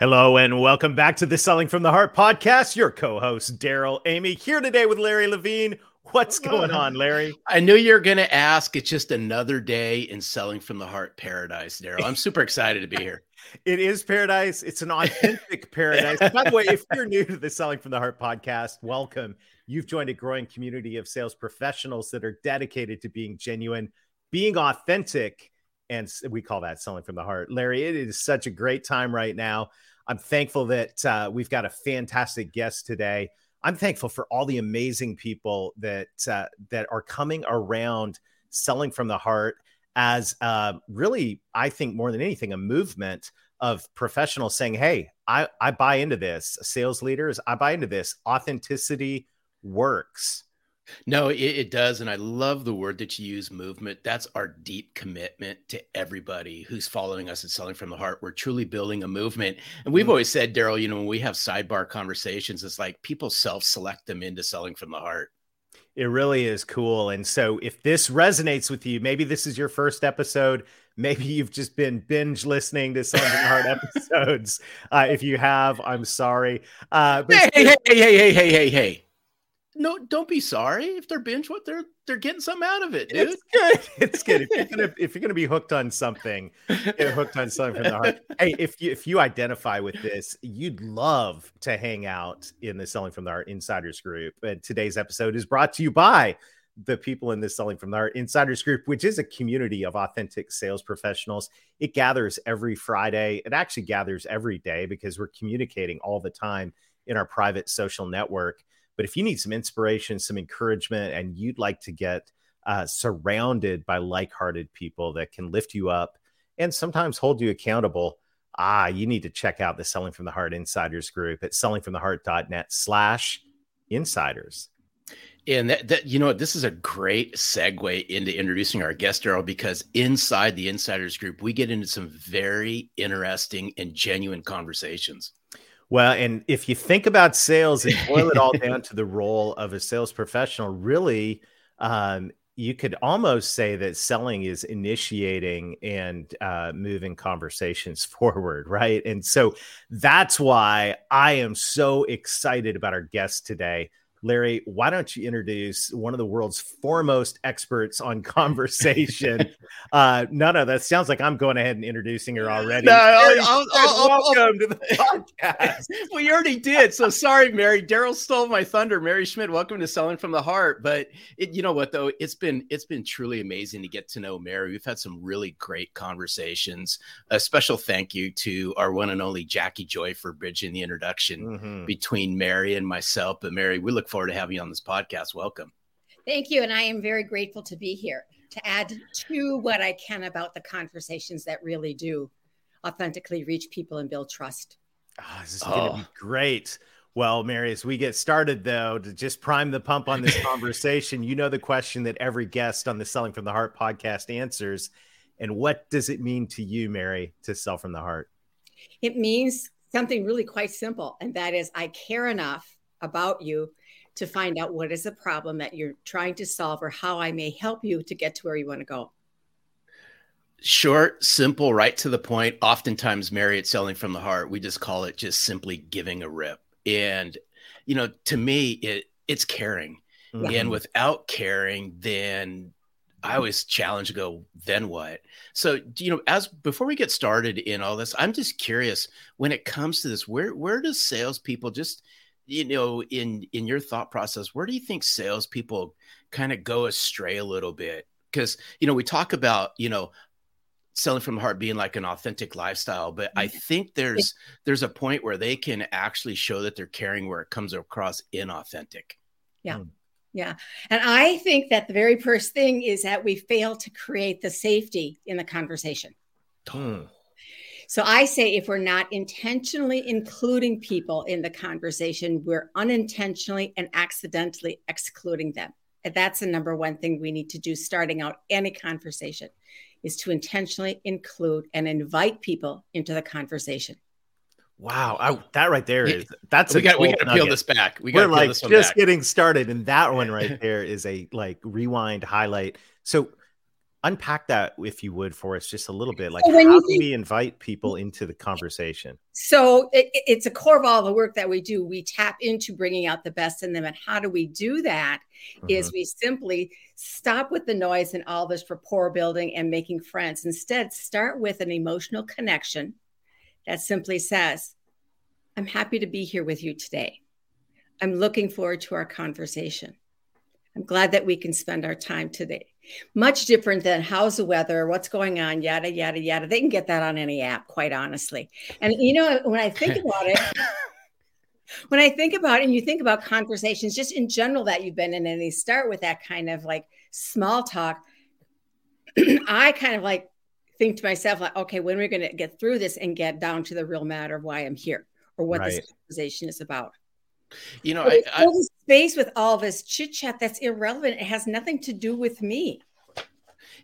Hello and welcome back to the Selling from the Heart podcast. Your co-host Darrell Amy here today with Larry Levine. What's going on, Larry? I knew you were going to ask. It's just another day in Selling from the Heart paradise, Darrell. I'm super excited to be here. It is paradise. It's an authentic paradise. By the way, if you're new to the Selling from the Heart podcast, welcome. You've joined a growing community of sales professionals that are dedicated to being genuine, being authentic, and we call that selling from the heart. Larry, it is such a great time right now. I'm thankful that uh, we've got a fantastic guest today. I'm thankful for all the amazing people that uh, that are coming around selling from the heart as uh, really, I think more than anything, a movement of professionals saying, "Hey, I, I buy into this." Sales leaders, I buy into this. Authenticity works. No, it, it, does. And I love the word that you use movement. That's our deep commitment to everybody who's following us and selling from the heart. We're truly building a movement. And we've mm-hmm. always said, Darrell, you know, when we have sidebar conversations, it's like people self select them into selling from the heart. It really is cool. And so if this resonates with you, maybe this is your first episode. Maybe you've just been binge listening to some hard episodes. Uh, if you have, I'm sorry. Uh, but hey, hey, hey, hey, hey, hey, hey, hey no, don't be sorry if they're binge. What they're they're getting something out of it, dude. It's good. It's good. If you're gonna if you're gonna be hooked on something, get hooked on something from the heart. Hey, if you if you identify with this, you'd love to hang out in the Selling from the Heart Insiders group. And today's episode is brought to you by the people in the Selling from the Heart Insiders group, which is a community of authentic sales professionals. It gathers every Friday. It actually gathers every day because we're communicating all the time in our private social network. But if you need some inspiration, some encouragement, and you'd like to get uh, surrounded by like hearted people that can lift you up and sometimes hold you accountable, ah, you need to check out the Selling from the Heart Insiders group at sellingfromtheheart.net slash insiders. And that, that, you know, this is a great segue into introducing our guest, Darrell, because inside the insiders group, we get into some very interesting and genuine conversations. Well, and if you think about sales and boil it all down to the role of a sales professional, really, um, you could almost say that selling is initiating and uh, moving conversations forward, right? And so that's why I am so excited about our guest today. Larry, why don't you introduce one of the world's foremost experts on conversation? uh, no, no, that sounds like I'm going ahead and introducing her already. No, Mary, I'll, I'll, welcome I'll, to the podcast. well, you already did. So sorry, Mary. Darrell stole my thunder. Mary Schmidt, welcome to Selling from the Heart. But it, you know what though, it's been it's been truly amazing to get to know Mary. We've had some really great conversations. A special thank you to our one and only Jackie Joy for bridging the introduction mm-hmm. between Mary and myself. But Mary, we look forward to having you on this podcast. Welcome. Thank you. And I am very grateful to be here to add to what I can about the conversations that really do authentically reach people and build trust. Oh, this is oh. going to be great. Well, Mary, as we get started, though, to just prime the pump on this conversation, you know the question that every guest on the Selling from the Heart podcast answers. And what does it mean to you, Mary, to sell from the heart? It means something really quite simple, and that is I care enough about you to find out what is the problem that you're trying to solve or how I may help you to get to where you want to go. Short, simple, right to the point. Oftentimes, Mary, it's selling from the heart. We just call it just simply giving a rip. And, you know, to me, it it's caring. Mm-hmm. And without caring, then I always challenge to go, then what? So, you know, as before we get started in all this, I'm just curious when it comes to this, where where does salespeople just you know, in in your thought process, where do you think salespeople kind of go astray a little bit? Because you know, we talk about you know selling from the heart being like an authentic lifestyle but i mm-hmm. think there's there's a point where they can actually show that they're caring where it comes across inauthentic yeah mm. Yeah. And I think that the very first thing is that we fail to create the safety in the conversation. Hmm. So I say if we're not intentionally including people in the conversation, we're unintentionally and accidentally excluding them. And that's the number one thing we need to do starting out any conversation is to intentionally include and invite people into the conversation. Wow, I, that right there is that's we got we got to peel this back. We got We're like this one just back. getting started, and that one right there is a like rewind highlight. So unpack that if you would for us just a little bit. Like So how you do think- we invite people into the conversation? So it, it- it's a core of all the work that we do. We tap into bringing out the best in them. And how do we do that? Is mm-hmm. we simply stop with the noise and all this rapport building and making friends. Instead, start with an emotional connection that simply says, I'm happy to be here with you today. I'm looking forward to our conversation. I'm glad that we can spend our time today. Much different than how's the weather, what's going on, yada, yada, yada. They can get that on any app, quite honestly. And you know, when I think about it, when I think about it, and you think about conversations just in general that you've been in, and they start with that kind of like small talk, I kind of like think to myself, like, okay, when are we going to get through this and get down to the real matter of why I'm here or what Right. this conversation is about? You know, I, I, this space with all this chit chat that's irrelevant. It has nothing to do with me.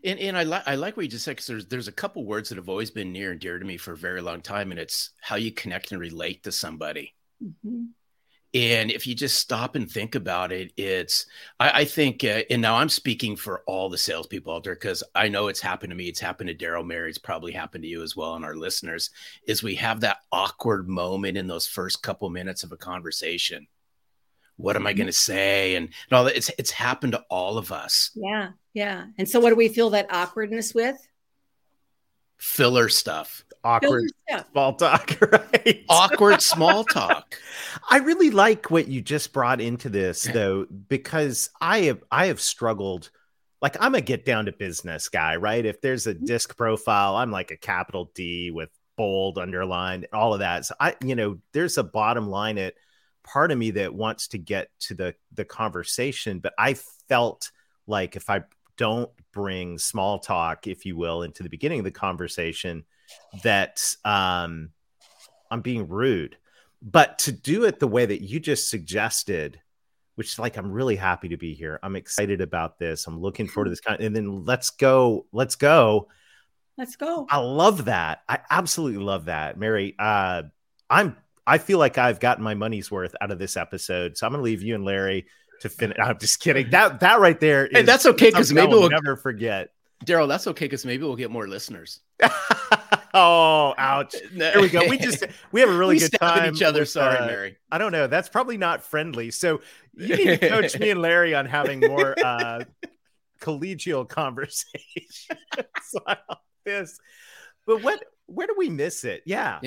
and, and I like I like what you just said because there's there's a couple words that have always been near and dear to me for a very long time, and it's how you connect and relate to somebody. Mhm. And if you just stop and think about it, it's, I, I think, uh, and now I'm speaking for all the salespeople out there because I know it's happened to me. It's happened to Darrell Mary. It's probably happened to you as well and our listeners. Is we have that awkward moment in those first couple minutes of a conversation. What am I going to say? And, and all that. It's, it's happened to all of us. Yeah. Yeah. And so, what do we feel that awkwardness with? Filler stuff, Awkward Yeah. small talk, right? awkward small talk. I really like what you just brought into this though, because I have I have struggled. Like I'm a get down to business guy, right? If there's a mm-hmm. disc profile, I'm like a capital D with bold underlined, all of that. So I, you know, there's a bottom line at part of me that wants to get to the the conversation, but I felt like if I don't bring small talk, if you will, into the beginning of the conversation, that um I'm being rude. But to do it the way that you just suggested which is like i'm really happy to be here. I'm excited about this. I'm looking forward to this kind and then let's go let's go. Let's go. i love that. I absolutely love that. Mary uh i'm i feel like i've gotten my money's worth out of this episode. So i'm gonna leave you and larry to finish i'm just kidding that that right there Hey, that's okay because maybe we'll- never forget Darrell, that's okay because maybe we'll get more listeners. oh ouch there we go we just we have a really good time each other. with, Sorry, uh, Mary. I don't know. That's probably not friendly. So you need to coach me and Larry on having more uh, collegial conversations on this. But what? Where do we miss it? Yeah.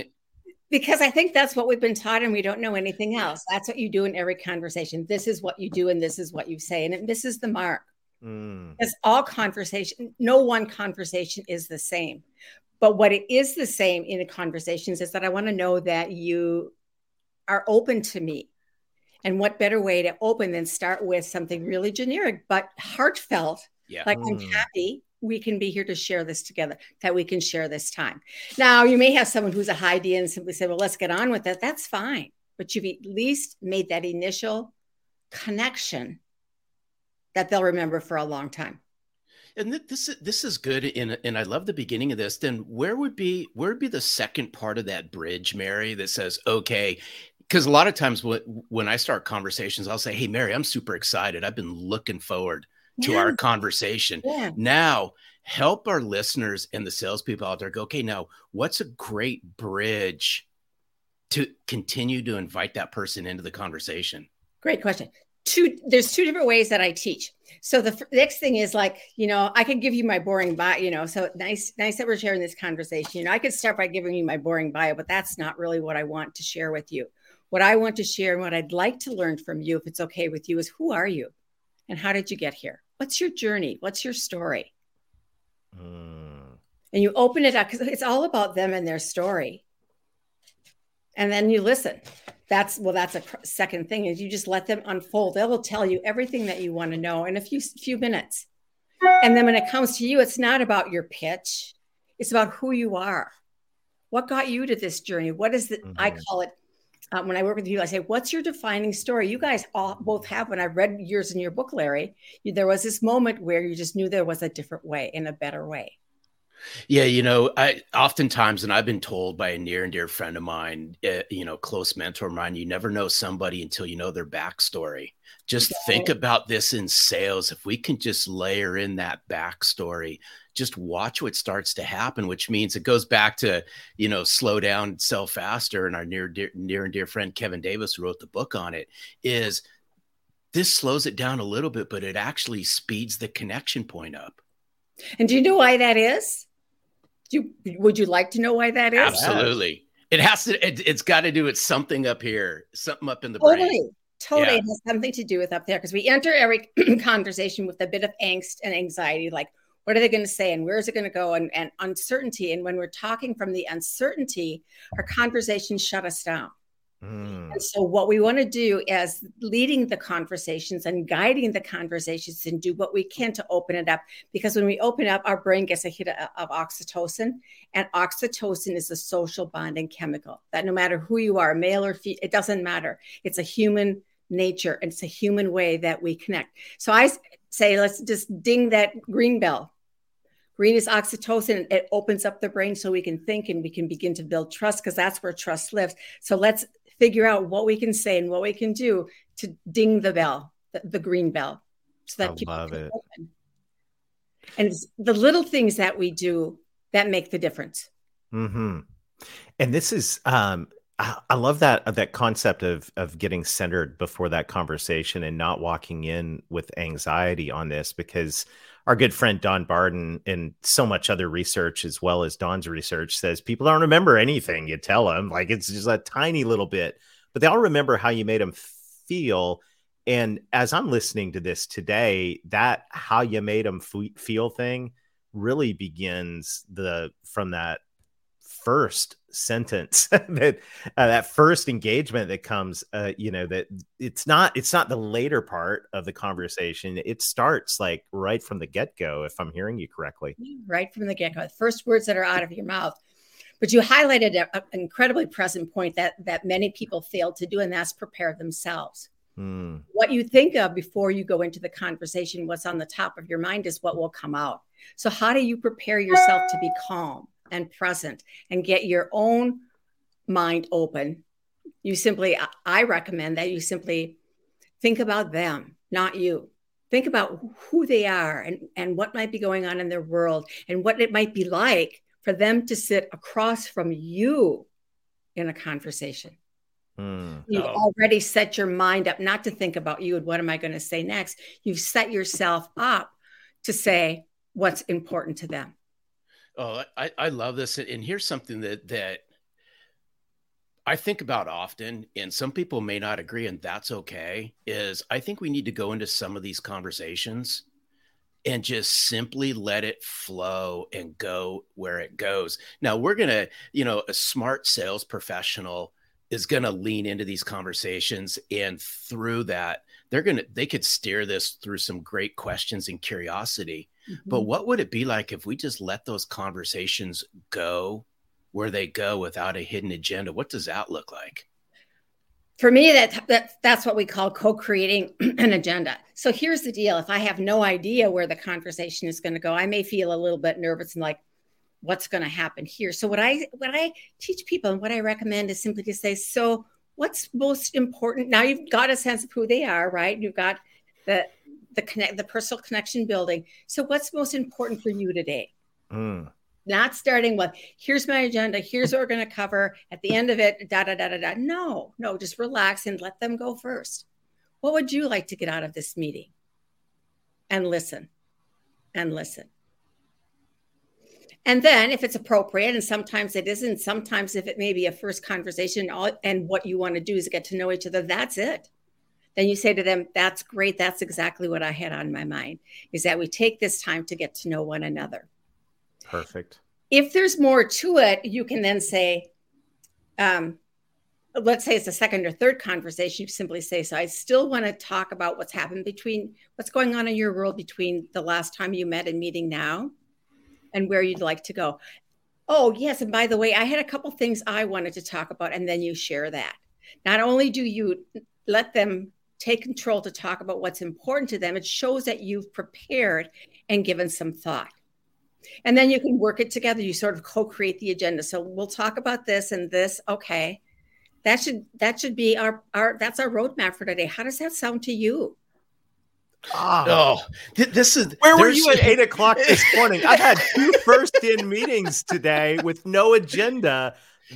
Because I think that's what we've been taught and we don't know anything else. That's what you do in every conversation. This is what you do and this is what you say. And it misses the mark. Mm, Because all conversation, no one conversation is the same. But what it is the same in the conversations is that I want to know that you are open to me. And what better way to open than start with something really generic but heartfelt Yeah. like i'm Mm. happy we can be here to share this together that we can share this time now you may have someone who's a high d and simply say well let's get on with it that's fine but you've at least made that initial connection that they'll remember for a long time And th- this is this is good, and and I love the beginning of this. Then where would be where would be the second part of that bridge, Mary, that says, okay, because a lot of times when when I start conversations, I'll say, hey, Mary, I'm super excited. I've been looking forward to Yeah. our conversation. yeah Now help our listeners and the salespeople out there go, okay, now what's a great bridge to continue to invite that person into the conversation? great question two there's two different ways that i teach so the f- next thing is like you know i could give you my boring bio you know so nice nice that we're sharing this conversation you know i could start by giving you my boring bio but that's not really what i want to share with you what i want to share and what i'd like to learn from you if it's okay with you is who are you and how did you get here what's your journey? What's your story? Mm. and you open it up because it's all about them and their story. And then you listen. That's well that's a second thing is you just let them unfold. They will tell you everything that you want to know in a few few minutes. And then when it comes to you it's not about your pitch. It's about who you are. What got you to this journey? What is it mm-hmm. i call it um, when i work with you i say what's your defining story? You guys all both have when i read yours in your book larry. You, there was this moment where you just knew there was a different way in a better way. Yeah, you know, I oftentimes, and I've been told by a near and dear friend of mine, uh, you know, close mentor of mine, you never know somebody until you know their backstory. Just yeah. think about this in sales. If we can just layer in that backstory, just watch what starts to happen, which means it goes back to, you know, slow down, sell faster. And our near, dear, near and dear friend Kevin Davis, who wrote the book on it, is this slows it down a little bit, but it actually speeds the connection point up. And do you know why that is? Do you, would you like to know why that is? Absolutely. It has to. It, has got to do with something up here, something up in the totally. brain. Totally, yeah. has something to do with up there because we enter every conversation with a bit of angst and anxiety, like what are they going to say and where is it going to go and, and uncertainty. And when we're talking from the uncertainty, our conversations shut us down. Mm. And so, what we want to do is leading the conversations and guiding the conversations and do what we can to open it up. Because when we open up, our brain gets a hit of oxytocin, and oxytocin is a social bonding chemical that no matter who you are, male or female, it doesn't matter. It's a human nature and it's a human way that we connect. So, I say, let's just ding that green bell. Green is oxytocin. It opens up the brain so we can think and we can begin to build trust because that's where trust lives. So let's figure out what we can say and what we can do to ding the bell, the, the green bell, so that I people love it. Open. And it's the little things that we do that make the difference. Hmm. And this is, um, I, I love that uh, that concept of of getting centered before that conversation and not walking in with anxiety on this because our good friend Don Barden and so much other research, as well as Don's research, says people don't remember anything you tell them. Like it's just a tiny little bit, but they all remember how you made them feel. And as I'm listening to this today, that how you made them f- feel thing really begins the from that first sentence that uh, that first engagement that comes uh, you know that it's not it's not the later part of the conversation. It starts like right from the get-go if i'm hearing you correctly. Right from the get-go. The first words that are out of your mouth. But you highlighted an incredibly present point that that many people fail to do and that's prepare themselves. Mm. what you think of before you go into the conversation what's on the top of your mind is what will come out. So how do you prepare yourself to be calm and present and get your own mind open, you simply, I recommend that you simply think about them, not you. Think about who they are and, and what might be going on in their world and what it might be like for them to sit across from you in a conversation. Mm, You've already set your mind up not to think about you and what am I going to say next. You've set yourself up to say what's important to them. Oh, I, I love this. And here's something that that I think about often, and some people may not agree, and that's okay. Is I think we need to go into some of these conversations and just simply let it flow and go where it goes. Now, we're going to, you know, a smart sales professional is going to lean into these conversations and through that they're going to they could steer this through some great questions and curiosity Mm-hmm. But what would it be like if we just let those conversations go where they go without a hidden agenda? What does that look like? For me, that, that that's what we call co-creating an agenda. So here's the deal: if I have no idea where the conversation is going to go, I may feel a little bit nervous and like, what's going to happen here? So what I what I teach people and what I recommend is simply to say, so what's most important? Now you've got a sense of who they are, right? You've got the the connect the personal connection building so what's most important for you today mm. not starting with here's my agenda here's what we're going to cover at the end of it da da da da da no no just relax and let them go first what would you like to get out of this meeting and listen and listen and then if it's appropriate and sometimes it isn't sometimes if it may be a first conversation and what you want to do is get to know each other that's it then you say to them, That's great. That's exactly what I had on my mind is that we take this time to get to know one another. Perfect. If there's more to it, you can then say, um, let's say it's a second or third conversation, you simply say, So I still want to talk about what's happened between what's going on in your world between the last time you met and meeting now and where you'd like to go. Oh, yes. And by the way, I had a couple things I wanted to talk about, and then you share that. Not only do you let them take control to talk about what's important to them, it shows that you've prepared and given some thought. And then you can work it together. You sort of co-create the agenda. So we'll talk about this and this. Okay. That should that should be our our that's our roadmap for today. How does that sound to you? Oh, oh th- this is where were you at eight o'clock this morning? I had two first in meetings today with no agenda.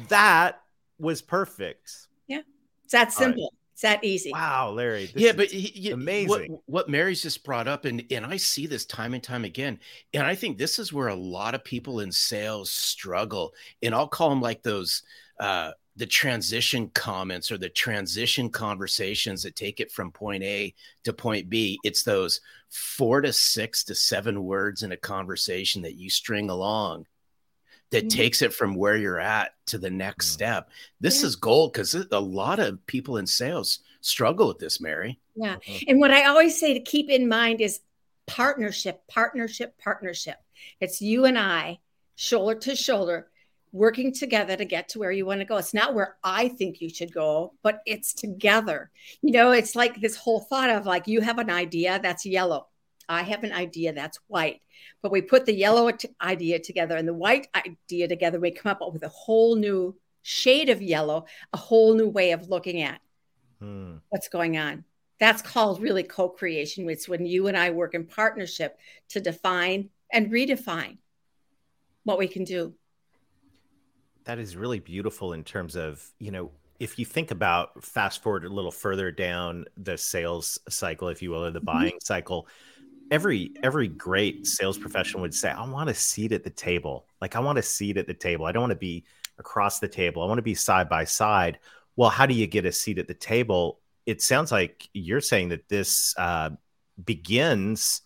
That was perfect. Yeah, it's that simple. It's that easy. Wow, Larry. yeah, but he, amazing. What, what Mary's just brought up, and and I see this time and time again, and I think this is where a lot of people in sales struggle, and I'll call them like those. Uh, the transition comments or the transition conversations that take it from point A to point B. It's those four to six to seven words in a conversation that you string along that mm-hmm. takes it from where you're at to the next mm-hmm. step. This yeah. is gold because a lot of people in sales struggle with this, Mary. Yeah. Mm-hmm. And what I always say to keep in mind is partnership, partnership, partnership. It's you and I, shoulder to shoulder, working together to get to where you want to go. It's not where I think you should go, but it's together. You know, it's like this whole thought of like you have an idea that's yellow. I have an idea that's white. But we put the yellow idea together and the white idea together. We come up with a whole new shade of yellow, a whole new way of looking at hmm. what's going on. That's called really co creation. It's when you and I work in partnership to define and redefine what we can do that is really beautiful in terms of you know if you think about fast forward a little further down the sales cycle if you will or the mm-hmm. buying cycle every every great sales professional would say i want a seat at the table. Like i want a seat at the table. I don't want to be across the table. I want to be side by side. Well how do you get a seat at the table? It sounds like you're saying that this uh, begins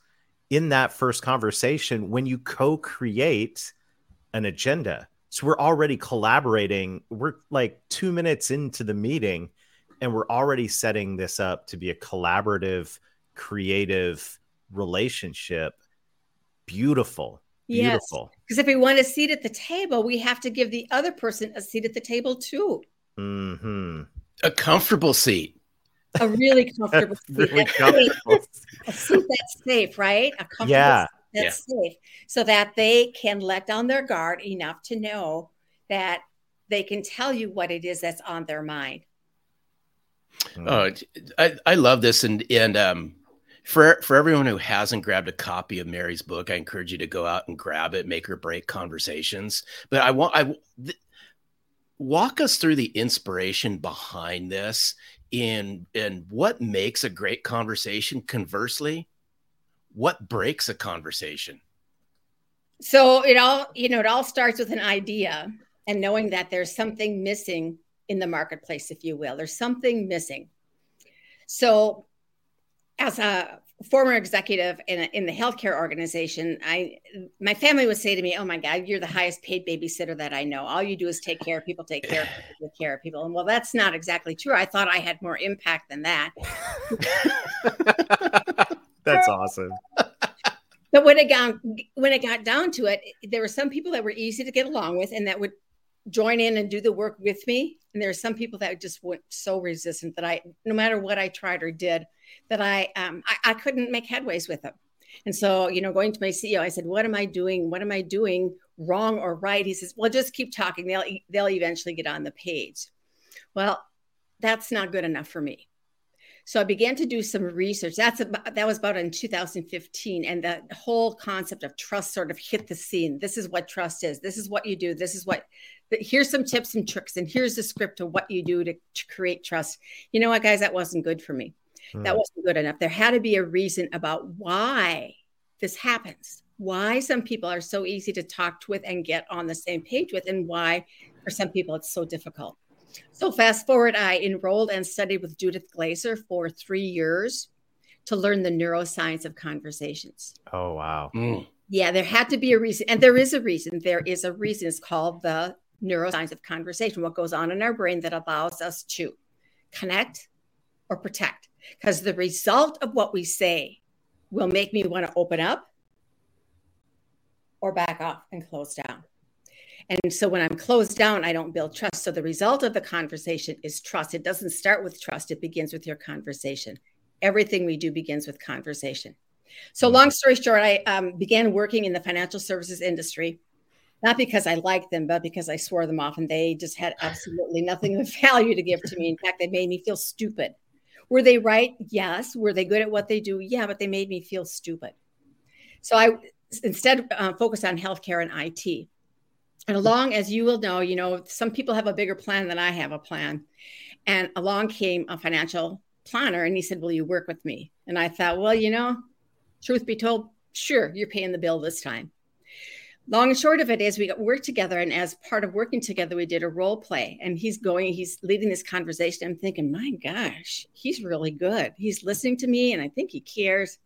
in that first conversation when you co-create an agenda so we're already collaborating. We're like two minutes into the meeting, and we're already setting this up to be a collaborative, creative relationship. Beautiful. Beautiful. Because if we want a seat at the table, we have to give the other person a seat at the table too. Mm-hmm. A comfortable seat. A really comfortable seat. really comfortable. A seat that's safe, right? A comfortable yeah that's yeah. safe so that they can let down their guard enough to know that they can tell you what it is that's on their mind. Oh, I, I love this. And, and, um, for, for everyone who hasn't grabbed a copy of Mary's book, I encourage you to go out and grab it, make or break conversations. But I want, I, th- walk us through the inspiration behind this in, and what makes a great conversation. Conversely, what breaks a conversation? So it all, you know, it all starts with an idea and knowing that there's something missing in the marketplace, if you will. There's something missing. So, as a former executive in, a, in the healthcare organization, I my family would say to me, "Oh my God, you're the highest paid babysitter that I know. All you do is take care of people, take care of people, take care of people." And well, that's not exactly true. I thought I had more impact than that. That's awesome. but when it got when it got down to it, there were some people that were easy to get along with and that would join in and do the work with me. And there are some people that just went so resistant that I, no matter what I tried or did, that I um, I, I couldn't make headways with them. And so, you know, going to my CEO, I said, "What am I doing? What am I doing wrong or right?" He says, "Well, just keep talking. They'll they'll eventually get on the page." Well, that's not good enough for me. So I began to do some research. That's about, that was about in 2015, and the whole concept of trust sort of hit the scene. This is what trust is. This is what you do. This is what. Here's some tips and tricks, and here's the script of what you do to, to create trust. You know what, guys? That wasn't good for me. Hmm. That wasn't good enough. There had to be a reason about why this happens. Why some people are so easy to talk with and get on the same page with, and why for some people it's so difficult. So fast forward, I enrolled and studied with Judith Glaser for three years to learn the neuroscience of conversations. Oh wow. Mm. Yeah, there had to be a reason, and there is a reason. There is a reason. It's called the neuroscience of conversation, what goes on in our brain that allows us to connect or protect. Because the result of what we say will make me want to open up or back off and close down. And so when I'm closed down, I don't build trust. So the result of the conversation is trust. It doesn't start with trust, it begins with your conversation. Everything we do begins with conversation. So, long story short, I um, began working in the financial services industry, not because I liked them, but because I swore them off and they just had absolutely nothing of value to give to me. In fact, they made me feel stupid. Were they right? Yes. Were they good at what they do? Yeah, but they made me feel stupid. So I instead uh, focused on healthcare and IT and along as you will know you know some people have a bigger plan than i have a plan. And along came a financial planner and he said will you work with me? And i thought well you know truth be told sure you're paying the bill this time. Long and short of it is we got work together and as part of working together we did a role play and he's going he's leading this conversation. I'm thinking my gosh he's really good. He's listening to me and i think he cares.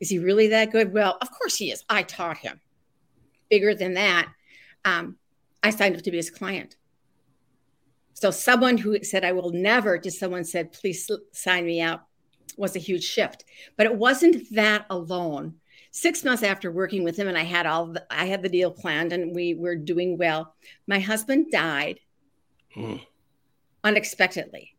Is he really that good? Well of course he is. I taught him. Bigger than that um, I signed up to be his client. So someone who said I will never to someone said please sign me up was a huge shift. But it wasn't that alone. Six months after working with him, and I had all the, I had the deal planned, and we were doing well. My husband died hmm. unexpectedly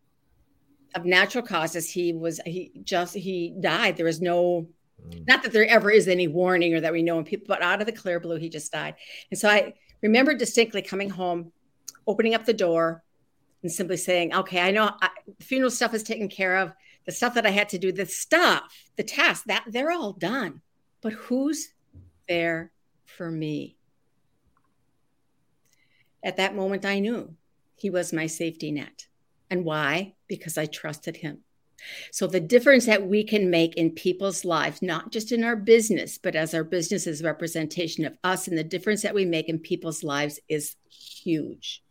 of natural causes. He was he just he died. There was no hmm. not that there ever is any warning or that we know in people, but out of the clear blue, he just died. And so I remember distinctly coming home, opening up the door, and simply saying, "Okay, I know I, the funeral stuff is taken care of. The stuff that I had to do, the stuff, the tasks, that they're all done. But who's there for me?" At that moment, I knew he was my safety net. And why? Because I trusted him. So, the difference that we can make in people's lives, not just in our business, but as our business is representation of us, and the difference that we make in people's lives is huge.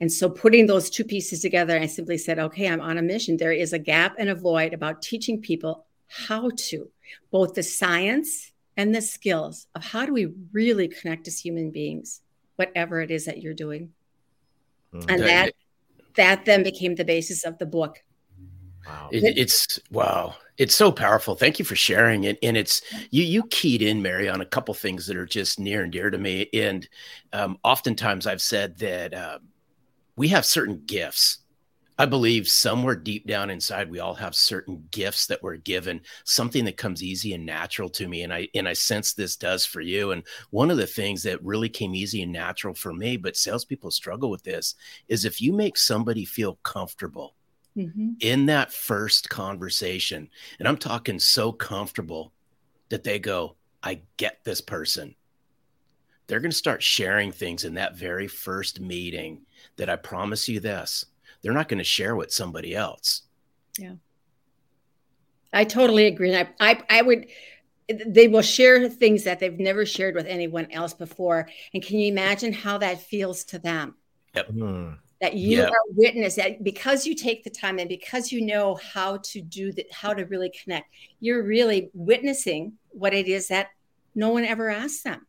And so, putting those two pieces together, I simply said, okay, I'm on a mission. There is a gap and a void about teaching people how to, both the science and the skills of how do we really connect as human beings, whatever it is that you're doing. Mm-hmm. And that that then became the basis of the book Wow. It, it's wow. It's so powerful. Thank you for sharing it. And it's you you keyed in, Mary, on a couple things that are just near and dear to me. And um, oftentimes I've said that uh, we have certain gifts. I believe somewhere deep down inside, we all have certain gifts that we're given, something that comes easy and natural to me. And I and I sense this does for you. And one of the things that really came easy and natural for me, but salespeople struggle with this, is if you make somebody feel comfortable mm-hmm. in that first conversation. And I'm talking so comfortable that they go, I get this person. They're going to start sharing things in that very first meeting that I promise you this they're not going to share with somebody else. Yeah. I totally agree. I, I, I would, they will share things that they've never shared with anyone else before. And can you imagine how that feels to them? Yep. Mm that you yep. are witness that because you take the time and because you know how to do that how to really connect you're really witnessing what it is that no one ever asks them.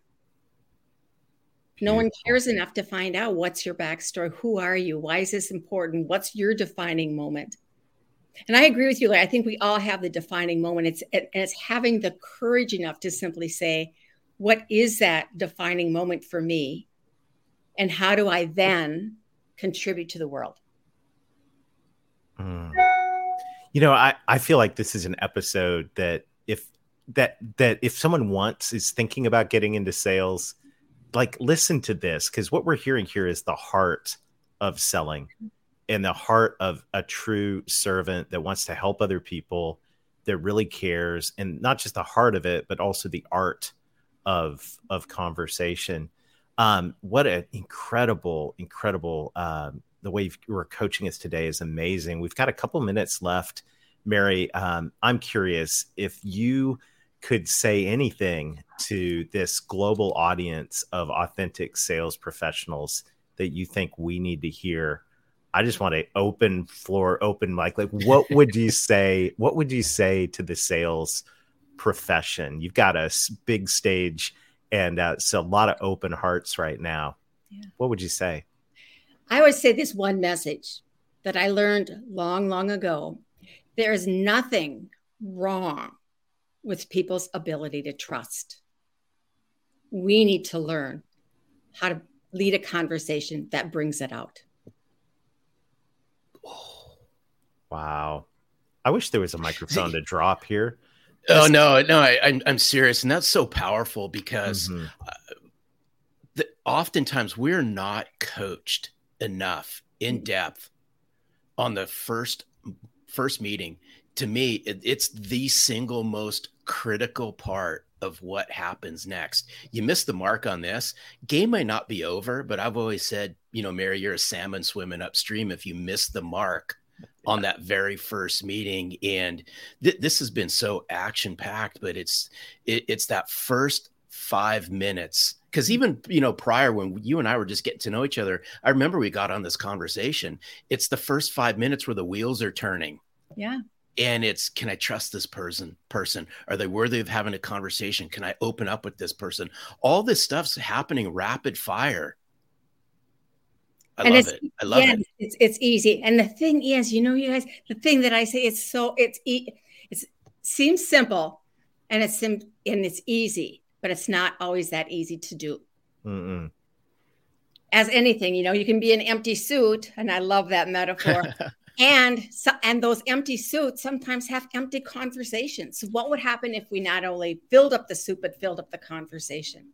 No one cares enough to find out what's your backstory who are you why is this important what's your defining moment. And i agree with you i think we all have the defining moment. It's and it's having the courage enough to simply say what is that defining moment for me? And how do i then contribute to the world. Mm. You know, I, I feel like this is an episode that if that that if someone wants is thinking about getting into sales, like listen to this because what we're hearing here is the heart of selling and the heart of a true servant that wants to help other people that really cares and not just the heart of it but also the art of of conversation um, what an incredible, incredible um, the way you are coaching us today is amazing. We've got a couple minutes left, Mary. Um, I'm curious if you could say anything to this global audience of authentic sales professionals that you think we need to hear. I just want to open floor, open mic. Like, what would you say? What would you say to the sales profession? You've got a big stage and uh, so a lot of open hearts right now. yeah. what would you say? I would say this one message that I learned long, long ago. There is nothing wrong with people's ability to trust. We need to learn how to lead a conversation that brings it out. Wow. I wish there was a microphone to drop here. Oh no, no, I, am I'm, I'm serious, and that's so powerful because mm-hmm. uh, the, oftentimes we're not coached enough in depth on the first first meeting. To me, it, it's the single most critical part of what happens next. You miss the mark on this. Game might not be over, but I've always said, you know, Mary, you're a salmon swimming upstream if you miss the mark on that very first meeting and th- this has been so action packed but it's it, it's that first five minutes because even you know prior when you and i were just getting to know each other i remember we got on this conversation. It's the first five minutes where the wheels are turning. Yeah. And it's can i trust this person person? Are they worthy of having a conversation? Can i open up with this person? All this stuff's happening rapid fire I and love it. I love yeah, it. It's it's easy. And the thing is, you know, you guys, the thing that I say, it's so it's it seems simple, and it's sim and it's easy, but it's not always that easy to do. Mm-mm. As anything, you know, you can be an empty suit, and I love that metaphor. and so, and those empty suits sometimes have empty conversations. So what would happen if we not only filled up the suit but filled up the conversation?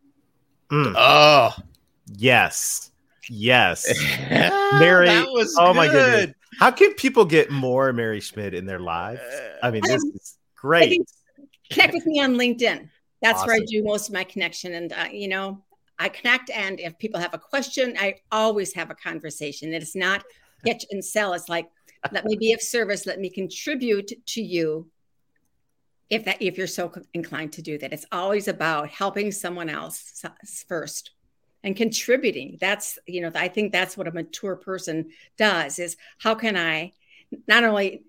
Mm. Oh, yes. Yes. Mary. oh good. my goodness. How can people get more Mary Schmidt in their lives? I mean, this is great. Connect with me on LinkedIn. That's awesome. where I do most of my connection. And, uh, you know, I connect. And if people have a question, I always have a conversation. It's not pitch and sell. It's like, let me be of service. Let me contribute to you if that if you're so inclined to do that. It's always about helping someone else first and contributing. That's you know i think that's what a mature person does is how can i not only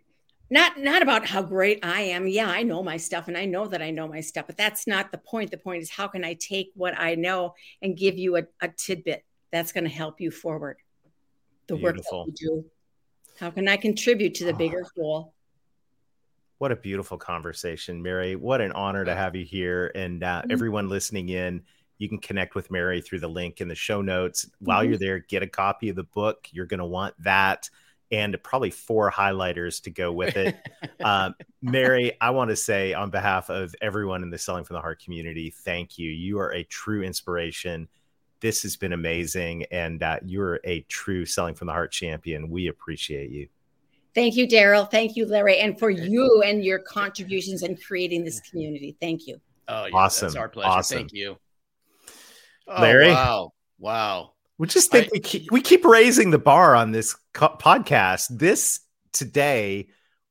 not not about how great i am. Yeah i know my stuff and i know that i know my stuff but that's not the point. The point is how can i take what i know and give you a, a tidbit that's going to help you forward? The Beautiful. work that you do. How can i contribute to the bigger goal what a beautiful conversation mary. What an honor to have you here and uh, mm-hmm. everyone listening in you can connect with Mary through the link in the show notes. While mm-hmm. you're there, get a copy of the book. You're going to want that and probably four highlighters to go with it. um, Mary, I want to say on behalf of everyone in the Selling from the Heart community, thank you. You are a true inspiration. This has been amazing, and uh, you're a true Selling from the Heart champion. We appreciate you. Thank you, Darrell. Thank you, Larry, and for you and your contributions in creating this community. Thank you. Oh, yeah, awesome! It's our pleasure. Awesome. Thank you. Oh, Larry. Wow. Wow. We just think I, we, keep, we keep raising the bar on this co- podcast. This today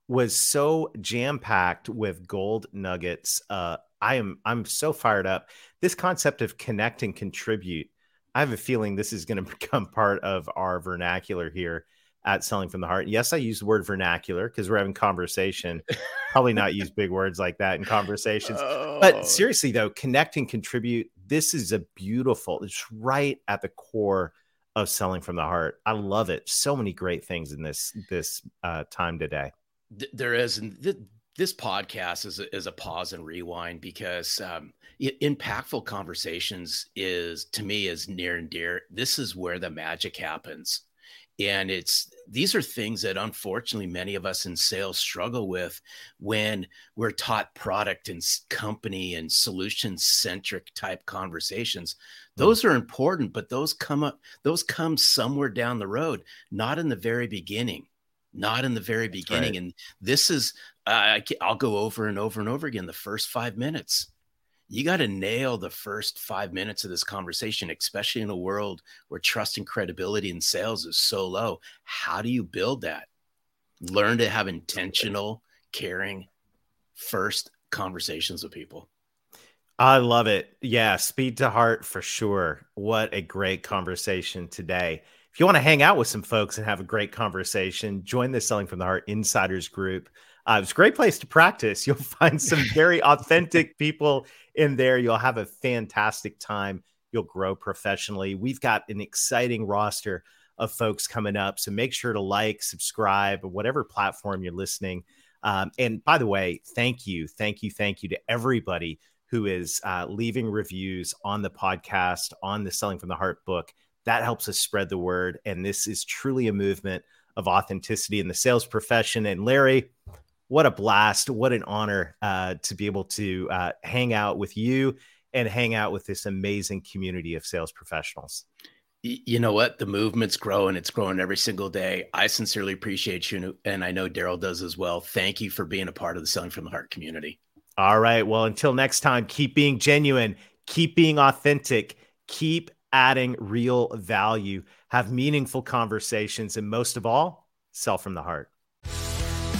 was so jam packed with gold nuggets. Uh, I am I'm so fired up. This concept of connect and contribute. I have a feeling this is going to become part of our vernacular here at Selling from the Heart. Yes, I use the word vernacular because we're having conversation. Probably not use big words like that in conversations. Oh. But seriously, though, connect and contribute this is a beautiful, it's right at the core of selling from the heart. I love it. So many great things in this this uh, time today. There is, and th- this podcast is a, is a pause and rewind because um, impactful conversations is to me is near and dear. This is where the magic happens and it's these are things that unfortunately many of us in sales struggle with when we're taught product and company and solution centric type conversations hmm. those are important but those come up those come somewhere down the road not in the very beginning not in the very beginning right. and this is uh, i'll go over and over and over again the first five minutes you got to nail the first five minutes of this conversation, especially in a world where trust and credibility in sales is so low. How do you build that? Learn to have intentional, caring, first conversations with people. I love it. Yeah, speed to heart for sure. What a great conversation today. If you want to hang out with some folks and have a great conversation, join the Selling from the Heart Insiders group. Uh, it's a great place to practice. You'll find some very authentic people in there. You'll have a fantastic time. you'll grow professionally. We've got an exciting roster of folks coming up. So make sure to like, subscribe, whatever platform you're listening. Um, and by the way, thank you, thank you, thank you to everybody who is uh, leaving reviews on the podcast, on the Selling from the Heart book. That helps us spread the word. And this is truly a movement of authenticity in the sales profession. And Larry, what a blast. What an honor uh, to be able to uh, hang out with you and hang out with this amazing community of sales professionals. You know what? The movement's growing. It's growing every single day. I sincerely appreciate you. And I know Darrell does as well. Thank you for being a part of the Selling from the Heart community. All right. Well, until next time, keep being genuine, keep being authentic, keep adding real value, have meaningful conversations, and most of all, sell from the heart.